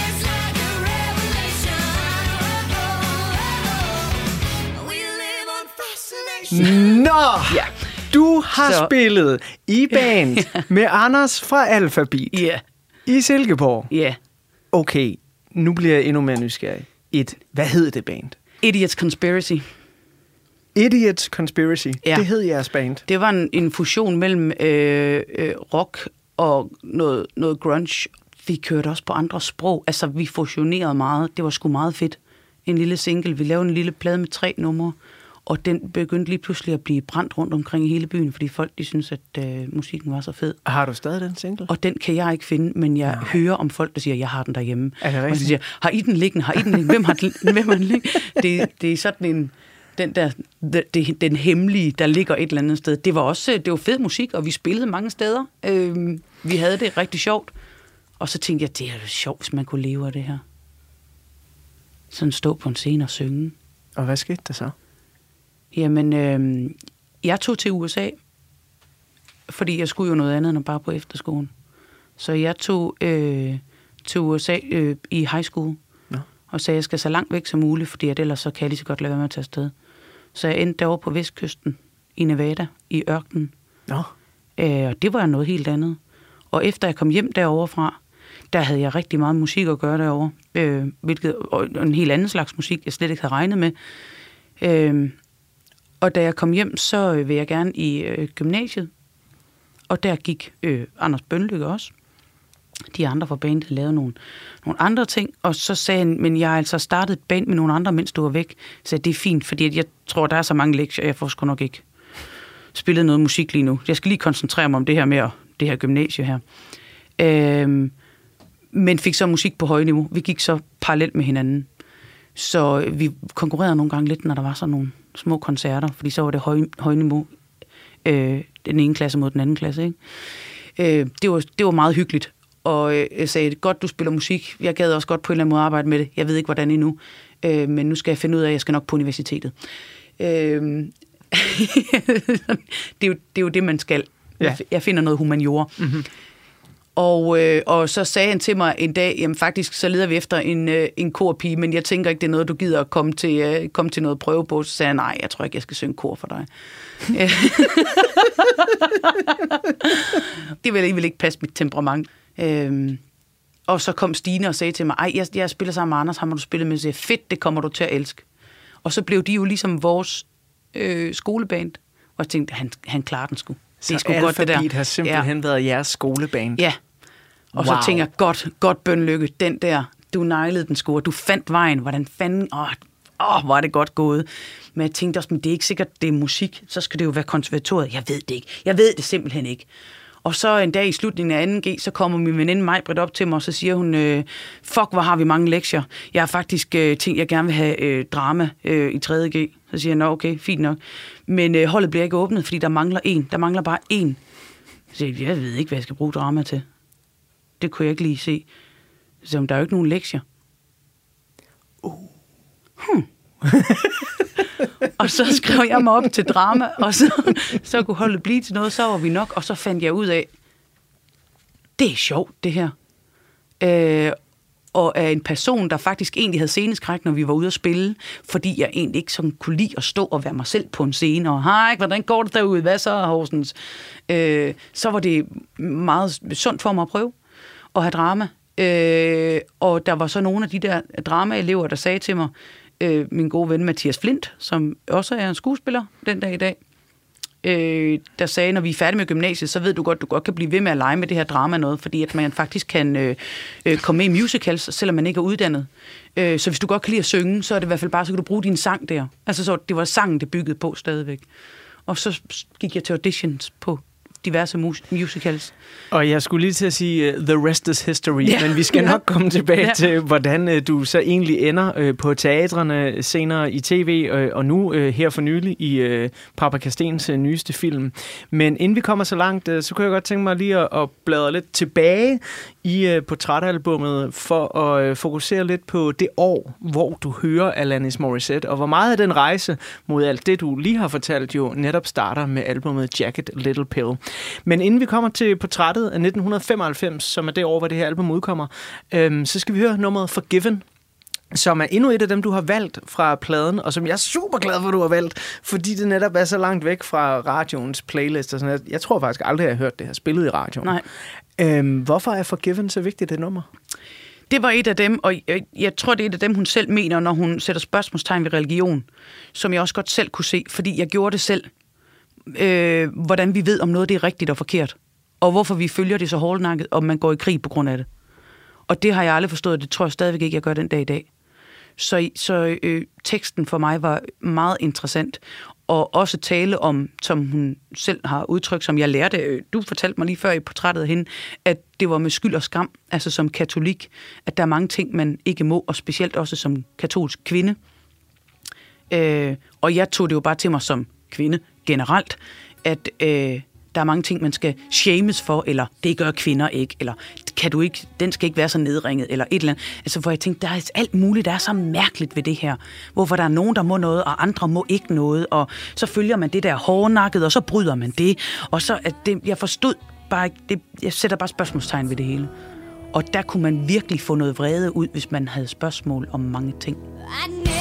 It's like a revelation. We live on fascination.
Nå!
Ja.
Du har
Så-
spillet i band med Anders fra Alphabet
Ja,
i Silkeborg.
ja.
Okay, nu bliver jeg endnu mere nysgerrig. Et, hvad hed det band?
Idiots Conspiracy.
Idiots Conspiracy.
Ja.
Det hed jeres band.
Det var en, en fusion mellem øh, øh, rock og noget, noget grunge. Vi kørte også på andre sprog. Altså, vi fusionerede meget. Det var sgu meget fedt. En lille single. Vi lavede en lille plade med tre numre. Og den begyndte lige pludselig at blive brændt rundt omkring i hele byen, fordi folk de synes, at øh, musikken var så fed.
Har du stadig den single?
Og den kan jeg ikke finde, men jeg Nej. hører om folk, der siger, at jeg har den derhjemme.
Er det
og de
rigtigt?
siger, har I den liggende? Har I den liggende? Hvem har den, hvem har den liggende? Det, det er sådan en, den der, det, den hemmelige, der ligger et eller andet sted. Det var også, det var fed musik, og vi spillede mange steder. Øh, vi havde det rigtig sjovt. Og så tænkte jeg, det er jo sjovt, hvis man kunne leve af det her. Sådan stå på en scene og synge.
Og hvad skete der så?
Jamen, øh, jeg tog til USA, fordi jeg skulle jo noget andet end bare på efterskolen. Så jeg tog øh, til USA øh, i high school,
Nå.
og sagde, at jeg skal så langt væk som muligt, fordi at ellers så kan jeg lige så godt lade være med at tage afsted. Så jeg endte derovre på vestkysten i Nevada, i ørkenen.
Nå,
Øh, og det var noget helt andet. Og efter jeg kom hjem derovre fra, der havde jeg rigtig meget musik at gøre derovre, øh, hvilket og en helt anden slags musik, jeg slet ikke havde regnet med. Øh, og da jeg kom hjem, så øh, vil jeg gerne i øh, gymnasiet, og der gik øh, Anders Bønlykke også. De andre fra bandet lavede nogle, nogle andre ting, og så sagde han, men jeg har altså startet et band med nogle andre, mens du var væk. Så det er fint, fordi at jeg tror, der er så mange lektier, jeg får sgu nok ikke spillet noget musik lige nu. Jeg skal lige koncentrere mig om det her med det her gymnasie her. Øhm, men fik så musik på højt niveau. Vi gik så parallelt med hinanden. Så øh, vi konkurrerede nogle gange lidt, når der var sådan nogle små koncerter, fordi så var det høj, høj niveau. Øh, den ene klasse mod den anden klasse. Ikke? Øh, det, var, det var meget hyggeligt. Og øh, jeg sagde, godt du spiller musik. Jeg gad også godt på en eller anden måde arbejde med det. Jeg ved ikke, hvordan endnu. Øh, men nu skal jeg finde ud af, at jeg skal nok på universitetet. Øh, det, er jo, det er jo det, man skal.
Ja.
Jeg, jeg finder noget humaniora. Mm-hmm. Og, øh, og så sagde han til mig en dag, jamen faktisk, så leder vi efter en, øh, en korpige, men jeg tænker ikke, det er noget, du gider at komme til, øh, komme til noget prøve på. Så sagde jeg, nej, jeg tror ikke, jeg skal synge kor for dig. det vil alligevel ikke passe mit temperament. Øhm, og så kom Stine og sagde til mig, ej, jeg, jeg spiller sammen med Anders, ham har du spillet med, så jeg, fedt, det kommer du til at elske. Og så blev de jo ligesom vores øh, skoleband, og jeg tænkte, han, han klarer den sgu.
så
er sgu godt, det der.
Har simpelthen ja. været jeres skoleband.
Ja. Og wow. Så tænker jeg, godt, godt bønlykke, den der, du nejlede den og du fandt vejen, hvordan fanden, åh, åh, hvor er det godt gået. Men jeg tænkte også, men det er ikke sikkert, det er musik, så skal det jo være konservatoriet. Jeg ved det ikke. Jeg ved det simpelthen ikke. Og så en dag i slutningen af 2G, så kommer min veninde Majbrit op til mig, og så siger hun, øh, fuck, hvor har vi mange lektier. Jeg har faktisk øh, tænkt, jeg gerne vil have øh, drama øh, i 3G. Så siger jeg, nå okay, fint nok. Men øh, holdet bliver ikke åbnet, fordi der mangler en. Der mangler bare en. Så jeg, jeg ved ikke, hvad jeg skal bruge drama til. Det kunne jeg ikke lige se. Så der er jo ikke nogen lektier. Hmm. og så skrev jeg mig op til drama, og så, så kunne holdet blive til noget, så var vi nok, og så fandt jeg ud af, det er sjovt, det her. Øh, og af en person, der faktisk egentlig havde sceneskræk, når vi var ude at spille, fordi jeg egentlig ikke sådan kunne lide at stå og være mig selv på en scene, og hej, hvordan går det derude, hvad så, Horsens? Øh, så var det meget sundt for mig at prøve at have drama. Øh, og der var så nogle af de der dramaelever, der sagde til mig, øh, min gode ven Mathias Flint, som også er en skuespiller den dag i dag, øh, der sagde, når vi er færdige med gymnasiet, så ved du godt, du godt kan blive ved med at lege med det her drama noget, fordi at man faktisk kan øh, øh, komme med i musicals, selvom man ikke er uddannet. Øh, så hvis du godt kan lide at synge, så er det i hvert fald bare, så kan du bruge din sang der. Altså så det var sangen, det byggede på stadigvæk. Og så gik jeg til auditions på diverse mus- musicals.
Og jeg skulle lige til at sige, uh, the rest is history,
Ja.
men vi skal
Ja.
nok komme tilbage
Ja.
til, hvordan uh, du så egentlig ender uh, på teatrene, senere i tv, uh, og nu uh, her for nylig i uh, Papa Kastens uh, nyeste film. Men inden vi kommer så langt, uh, så kunne jeg godt tænke mig lige at, at bladre lidt tilbage i øh, uh, portrætalbummet, for at uh, fokusere lidt på det år, hvor du hører Alanis Morissette, og hvor meget af den rejse mod alt det, du lige har fortalt, jo netop starter med albumet Jacket Little Pill. Men inden vi kommer til portrættet af 1995, som er det år, hvor det her album udkommer, øhm, så skal vi høre nummeret Forgiven, som er endnu et af dem, du har valgt fra pladen, og som jeg er super glad for, du har valgt, fordi det netop er så langt væk fra radioens playlist. Og sådan noget. Jeg tror faktisk aldrig, jeg har hørt det her spillet i radioen.
Nej.
Øhm, hvorfor er Forgiven så vigtigt, det nummer?
Det var et af dem, og jeg, jeg tror, det er et af dem, hun selv mener, når hun sætter spørgsmålstegn ved religion, som jeg også godt selv kunne se, fordi jeg gjorde det selv. Øh, hvordan vi ved, om noget det er rigtigt og forkert, og hvorfor vi følger det så hårdnakket, om man går i krig på grund af det. Og det har jeg aldrig forstået, det tror jeg stadigvæk ikke, jeg gør den dag i dag. Så, så øh, teksten for mig var meget interessant. Og også tale om, som hun selv har udtrykt, som jeg lærte, øh, du fortalte mig lige før i portrættet af hende, at det var med skyld og skam, altså som katolik, at der er mange ting, man ikke må, og specielt også som katolsk kvinde. Øh, og jeg tog det jo bare til mig som kvinde generelt, at øh, der er mange ting, man skal shames for, eller det gør kvinder ikke, eller kan du ikke, den skal ikke være så nedringet, eller et eller andet. Altså, hvor jeg tænkte, der er alt muligt, der er så mærkeligt ved det her. Hvorfor der er nogen, der må noget, og andre må ikke noget, og så følger man det der hårdnakket, og så bryder man det. Og så, at det, jeg forstod bare ikke, det, jeg sætter bare spørgsmålstegn ved det hele. Og der kunne man virkelig få noget vrede ud, hvis man havde spørgsmål om mange ting.
I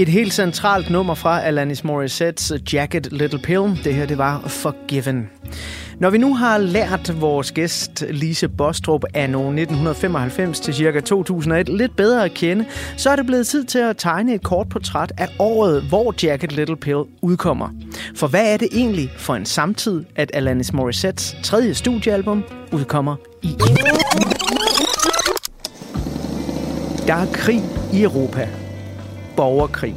Et helt centralt nummer fra Alanis Morissettes Jacket Little Pill, det her det var Forgiven. Når vi nu har lært vores gæst Lise Bostrup anno 1995 til ca. 2001 lidt bedre at kende, så er det blevet tid til at tegne et kort portræt af året, hvor Jacket Little Pill udkommer. For hvad er det egentlig for en samtid, at Alanis Morissettes tredje studiealbum udkommer i? Der er krig i Europa. Borgerkrig.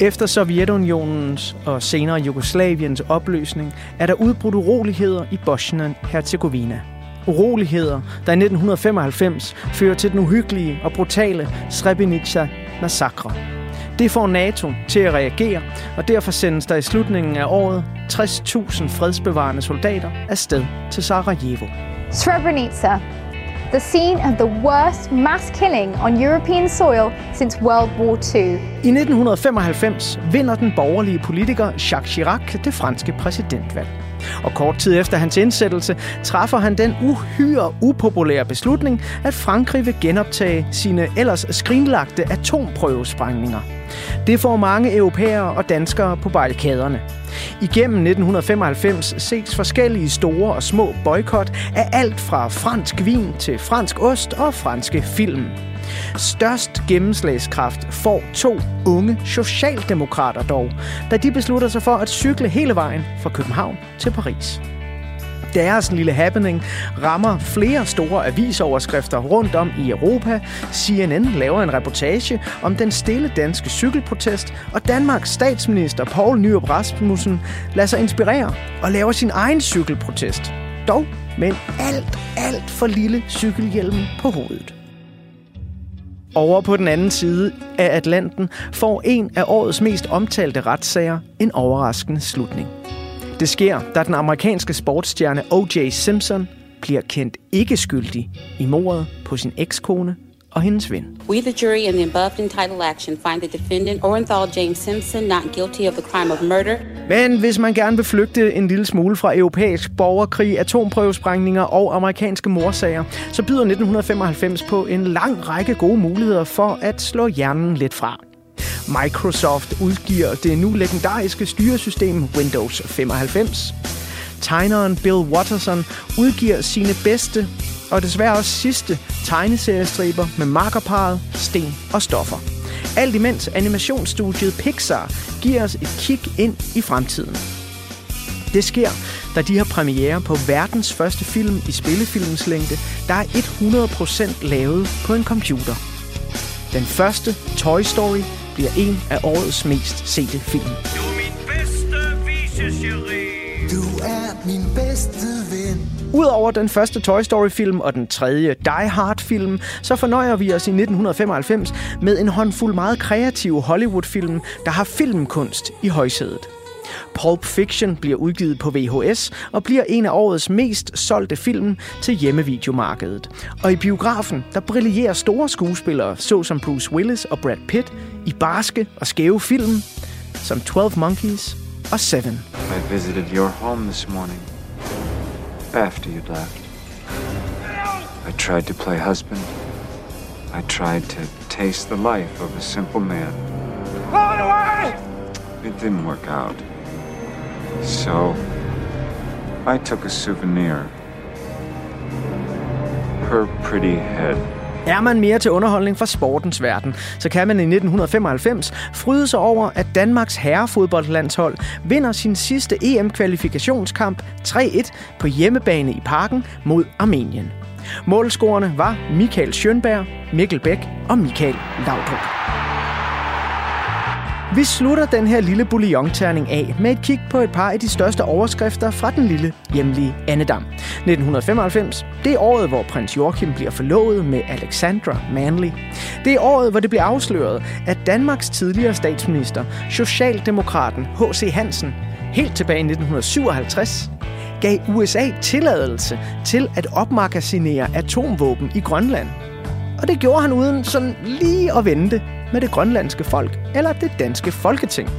Efter Sovjetunionens og senere Jugoslaviens opløsning er der udbrudt uroligheder i Bosnien-Herzegovina. Uroligheder, der i 1995 fører til den uhyggelige og brutale Srebrenica-massakre. Det får NATO til at reagere, og derfor sendes der i slutningen af året 60.000 fredsbevarende soldater afsted til Sarajevo.
Srebrenica, the scene of the worst mass killing on European soil since World War II.
I 1995 vinder den borgerlige politiker Jacques Chirac det franske præsidentvalg. Og kort tid efter hans indsættelse træffer han den uhyre upopulære beslutning, at Frankrig vil genoptage sine ellers skrinlagte atomprøvesprængninger. Det får mange europæere og danskere på barrikaderne. Igennem 1995 ses forskellige store og små boykot af alt fra fransk vin til fransk ost og franske film. Størst gennemslagskraft får to unge socialdemokrater dog, da de beslutter sig for at cykle hele vejen fra København til Paris. Deres lille happening rammer flere store avisoverskrifter rundt om i Europa. CNN laver en reportage om den stille danske cykelprotest, og Danmarks statsminister Poul Nyrup Rasmussen lader sig inspirere og laver sin egen cykelprotest. Dog med en alt, alt for lille cykelhjelm på hovedet. Over på den anden side af Atlanten får en af årets mest omtalte retssager en overraskende slutning. Det sker, da den amerikanske sportsstjerne O.J. Simpson bliver kendt ikke skyldig i mordet på sin ekskone og hendes ven.
We, the jury, in the above entitled action, find the defendant, Orenthal James Simpson, not guilty of the crime of murder.
Men hvis man gerne vil flygte en lille smule fra europæisk borgerkrig, atomprøvesprængninger og amerikanske morsager, så byder 1995 på en lang række gode muligheder for at slå hjernen lidt fra. Microsoft udgiver det nu legendariske styresystem Windows 95. Tegneren Bill Watterson udgiver sine bedste og desværre også sidste tegneseriestriber med makkerparet, sten og stoffer. Alt imens animationsstudiet Pixar giver os et kig ind i fremtiden. Det sker, da de har premiere på verdens første film i spillefilmens længde, der er 100% lavet på en computer. Den første Toy Story bliver en af årets mest sete film.
Du er min Du er min bedste.
Udover den første Toy Story-film og den tredje Die Hard-film, så fornøjer vi os i 1995 med en håndfuld meget kreative Hollywood-film, der har filmkunst i højsædet. Pulp Fiction bliver udgivet på VHS og bliver en af årets mest solgte film til hjemmevideomarkedet. Og i biografen, der brillerer store skuespillere, såsom Bruce Willis og Brad Pitt, i barske og skæve film, som 12 Monkeys og Seven.
I visited your home this morning after you left. I tried to play husband. I tried to taste the life of a simple man. It didn't work out. So I took a souvenir. Her pretty head.
Er man mere til underholdning fra sportens verden, så kan man i 1995 fryde sig over, at Danmarks herrefodboldlandshold vinder sin sidste EM-kvalifikationskamp 3-1 på hjemmebane i parken mod Armenien. Målscorerne var Michael Schönberg, Mikkel Bæk og Michael Laudrup. Vi slutter den her lille bouillonterning af med et kig på et par af de største overskrifter fra den lille hjemlige Annedam. 1995, det er året, hvor prins Joachim bliver forlovet med Alexandra Manley. Det er året, hvor det bliver afsløret, at Danmarks tidligere statsminister, Socialdemokraten H.C. Hansen, helt tilbage i 1957, gav USA tilladelse til at opmagasinere atomvåben i Grønland. Og det gjorde han uden sådan lige at vente med det grønlandske folk eller det danske folketing.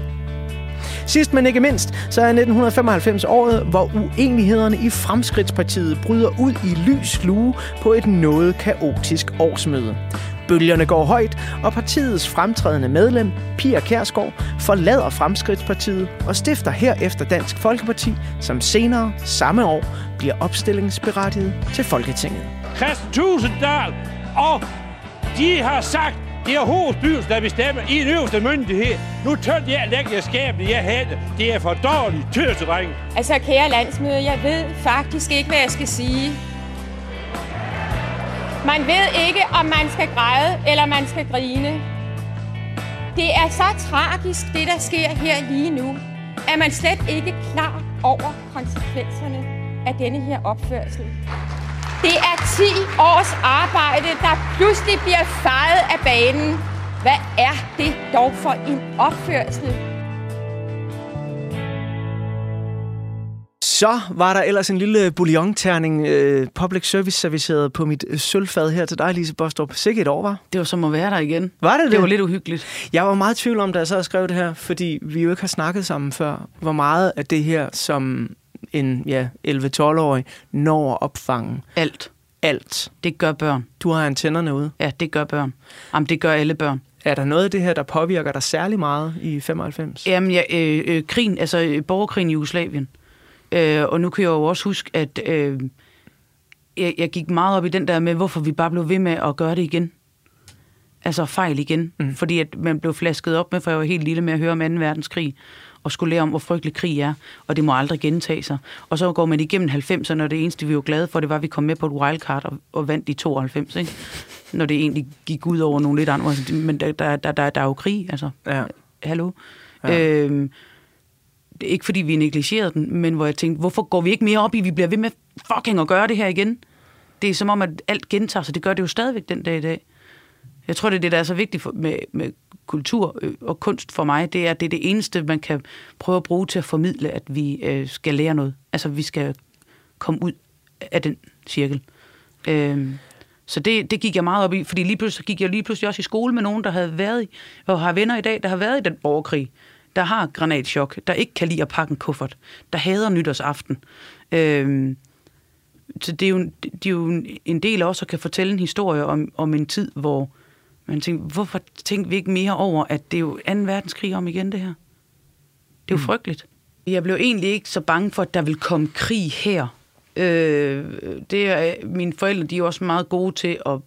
Sidst men ikke mindst, så er 1995 året, hvor uenighederne i Fremskridtspartiet bryder ud i lys lue på et noget kaotisk årsmøde. Bølgerne går højt, og partiets fremtrædende medlem, Pia Kærsgaard, forlader Fremskridtspartiet og stifter herefter Dansk Folkeparti, som senere samme år bliver opstillingsberettiget til Folketinget.
Christian Tusinddal, og de har sagt, det er hovedstyrelsen, der bestemmer i en øverste myndighed. Nu tør jeg lægge jer skabene, jeg havde. Det er for dårligt, tøsedreng.
Altså, kære landsmøde, jeg ved faktisk ikke, hvad jeg skal sige. Man ved ikke, om man skal græde eller man skal grine. Det er så tragisk, det der sker her lige nu, at man slet ikke klar over konsekvenserne af denne her opførsel. Det er 10 års arbejde, der pludselig bliver fejet af banen. Hvad er det dog for en opførsel?
Så var der ellers en lille bouillonterning øh, public service serviceret på mit øh, sølvfad her til dig, Lise Bostrup. Sikke et år, var.
Det var som at være der igen.
Var det det?
Det var lidt uhyggeligt.
Jeg var meget i tvivl om, da jeg så skrev det her, fordi vi jo ikke har snakket sammen før, hvor meget af det her, som en ja, 11-12-årig når at opfange
Alt.
alt.
Det gør børn.
Du har antennerne ude.
Ja, det gør børn. Jamen, det gør alle børn.
Er der noget af det her, der påvirker dig særlig meget i 95?
Jamen, ja, øh, øh, krigen, altså øh, borgerkrigen i Jugoslavien. Øh, og nu kan jeg jo også huske, at øh, jeg, jeg gik meget op i den der med, hvorfor vi bare blev ved med at gøre det igen. Altså fejl igen. Mm. Fordi at man blev flasket op med, for jeg var helt lille med at høre om 2. verdenskrig, og skulle lære om, hvor frygtelig krig er, og det må aldrig gentage sig. Og så går man igennem 90'erne, og det eneste, vi var glade for, det var, at vi kom med på et wildcard og, og vandt i 92, ikke? Når det egentlig gik ud over nogle lidt andre. Men der, der, der, der, der er jo krig, altså.
Ja.
Hallo?
Ja.
Øhm, ikke fordi, vi negligerede den, men hvor jeg tænkte, hvorfor går vi ikke mere op i, vi bliver ved med fucking at gøre det her igen? Det er som om, at alt gentager sig. Det gør det jo stadigvæk den dag i dag. Jeg tror, det er det, der er så vigtigt for, med, med kultur øh, og kunst for mig, det er, at det er det eneste, man kan prøve at bruge til at formidle, at vi øh, skal lære noget. Altså, vi skal komme ud af den cirkel. Øh, så det, det gik jeg meget op i, fordi lige pludselig gik jeg lige pludselig også i skole med nogen, der havde været i, og har venner i dag, der har været i den borgerkrig, der har granatschok, der ikke kan lide at pakke en kuffert, der hader nytårsaften. Øh, så det er, jo, det er jo en del også at kan fortælle en historie om, om en tid, hvor man tænker, hvorfor tænkte vi ikke mere over, at det er jo 2. verdenskrig om igen, det her? Det er jo mm. frygteligt. Jeg blev egentlig ikke så bange for, at der vil komme krig her. Øh, det er, mine forældre de er også meget gode til, at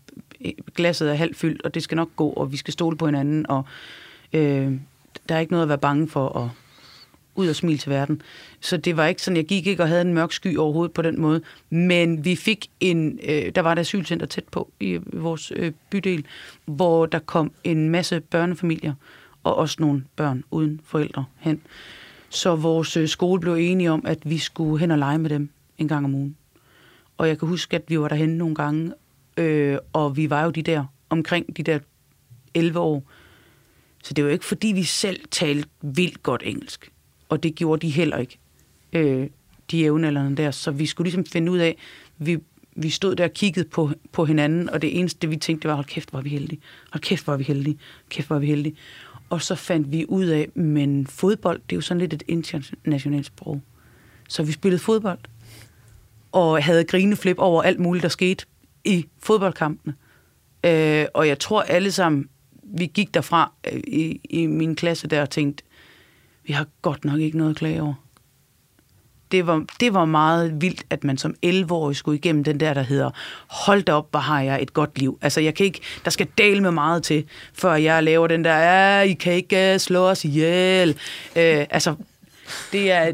glasset er halvt fyldt, og det skal nok gå, og vi skal stole på hinanden, og øh, der er ikke noget at være bange for at ud og smile til verden. Så det var ikke sådan, jeg gik ikke og havde en mørk sky overhovedet på den måde. Men vi fik en, øh, der var et asylcenter tæt på i vores øh, bydel, hvor der kom en masse børnefamilier og også nogle børn uden forældre hen. Så vores øh, skole blev enige om, at vi skulle hen og lege med dem en gang om ugen. Og jeg kan huske, at vi var derhen nogle gange, øh, og vi var jo de der, omkring de der 11 år. Så det var jo ikke, fordi vi selv talte vildt godt engelsk. Og det gjorde de heller ikke, øh, de jævnaldrende der. Så vi skulle ligesom finde ud af, vi, vi stod der og kiggede på, på hinanden, og det eneste, vi tænkte, det var, hold kæft, hvor er vi heldige. Hold kæft, hvor er vi heldige. Kæft, hvor er vi heldige. Og så fandt vi ud af, men fodbold, det er jo sådan lidt et internationalt sprog. Så vi spillede fodbold, og havde grineflip over alt muligt, der skete i fodboldkampene. Øh, og jeg tror alle sammen, vi gik derfra øh, i, i min klasse der og tænkte, vi har godt nok ikke noget at klage over. Det var, det var meget vildt, at man som 11-årig skulle igennem den der, der hedder, hold da op, hvor har jeg et godt liv. Altså, jeg kan ikke, der skal dele med meget til, før jeg laver den der, ja, I kan ikke øh, slå os ihjel. Øh, altså, det er,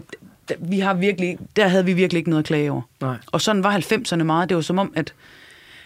vi har virkelig, der havde vi virkelig ikke noget at klage over.
Nej.
Og sådan var 90'erne meget. Det var som om, at,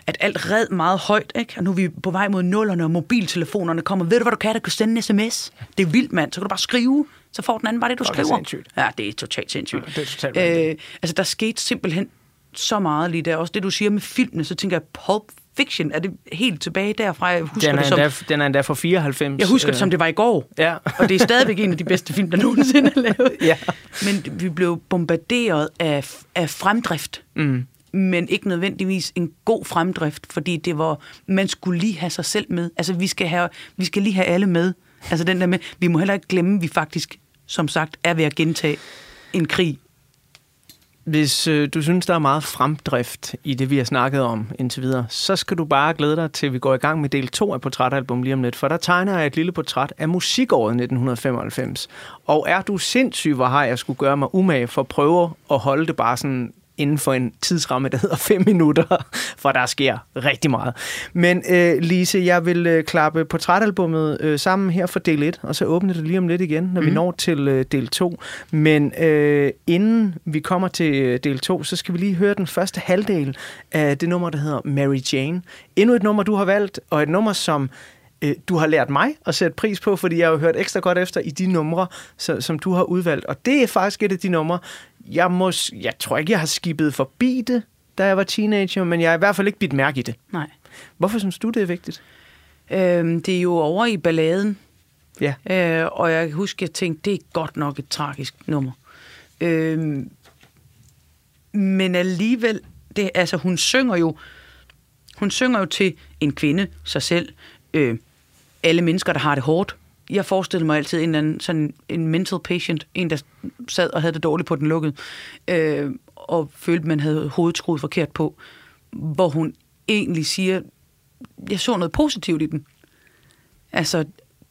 at alt red meget højt, ikke? Og nu er vi på vej mod nullerne, og mobiltelefonerne kommer. Ved du, hvad du kan? Du kan sende en sms. Det er vildt, mand. Så kan du bare skrive. Så får den anden bare det, du
Nå, det er
skriver.
sindssygt.
Ja, det er totalt sindssygt.
Ja, det er totalt
øh, altså, der skete simpelthen så meget lige der. Også det, du siger med filmene, så tænker jeg, Pulp Fiction, er det helt tilbage derfra? Jeg husker
Den er,
det som,
endda, den er endda fra 94.
jeg husker det
øh,
som det var i går.
Ja.
Og det er stadigvæk en af de bedste film, der nogensinde er lavet.
Ja.
Men vi blev bombarderet af, af fremdrift.
Mm.
Men ikke nødvendigvis en god fremdrift, fordi det var, man skulle lige have sig selv med. Altså, vi skal, have, vi skal lige have alle med. Altså, den der med, vi må heller ikke glemme, at vi faktisk, som sagt, er ved at gentage en krig.
Hvis øh, du synes, der er meget fremdrift i det, vi har snakket om indtil videre, så skal du bare glæde dig til, at vi går i gang med del 2 af portrætalbum lige om lidt, for der tegner jeg et lille portræt af musikåret 1995. Og er du sindssyg, hvor har jeg skulle gøre mig umage for at prøve at holde det bare sådan inden for en tidsramme, der hedder 5 minutter, for der sker rigtig meget. Men øh, Lise, jeg vil øh, klappe portrætalbummet øh, sammen her for del 1, og så åbne det lige om lidt igen, når mm. vi når til øh, del 2. Men øh, inden vi kommer til øh, del 2, så skal vi lige høre den første halvdel af det nummer, der hedder Mary Jane. Endnu et nummer, du har valgt, og et nummer, som øh, du har lært mig at sætte pris på, fordi jeg har jo hørt ekstra godt efter i de numre, så, som du har udvalgt. Og det er faktisk et af de numre, jeg, må, jeg tror ikke, jeg har skibet forbi det, da jeg var teenager, men jeg har i hvert fald ikke bidt mærke i det.
Nej.
Hvorfor synes du, det er vigtigt?
Øhm, det er jo over i balladen.
Ja.
Øh, og jeg kan huske, at jeg tænkte, det er godt nok et tragisk nummer. Øhm, men alligevel, det, altså hun synger jo, hun synger jo til en kvinde, sig selv, øh, alle mennesker, der har det hårdt. Jeg forestillede mig altid en, eller anden, sådan en mental patient, en, der sad og havde det dårligt på den lukkede, øh, og følte, man havde hovedet skruet forkert på, hvor hun egentlig siger, jeg så noget positivt i den. Altså,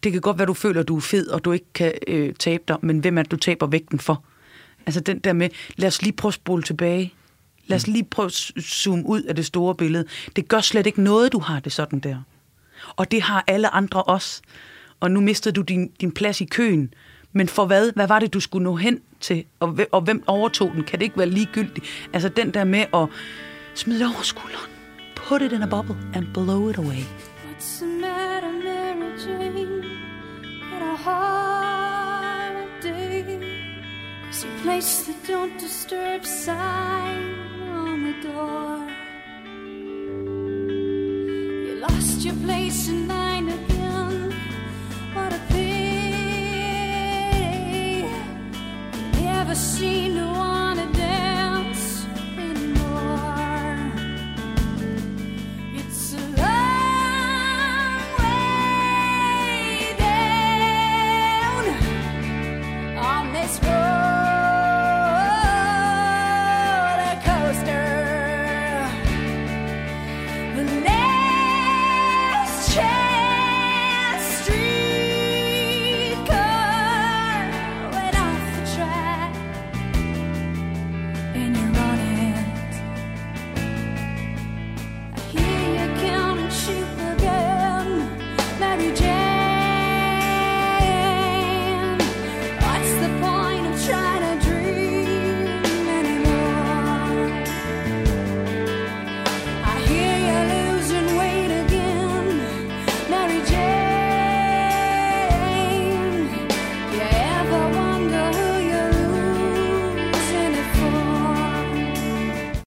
det kan godt være, du føler, du er fed, og du ikke kan øh, tabe dig, men hvem er det, du taber vægten for? Altså den der med, lad os lige prøve at spole tilbage. Lad os lige prøve at zoome ud af det store billede. Det gør slet ikke noget, du har det sådan der. Og det har alle andre også. Og nu mister du din, din plads i køen. Men for hvad? Hvad var det, du skulle nå hen til? Og, og hvem overtog den? Kan det ikke være ligegyldigt? Altså den der med at smide det over skulderen. Put it in a bubble and blow it away.
What's the matter, Mary Jane? Had a hard day. Is you place the don't disturb sign on the door? You lost your place in line. never seen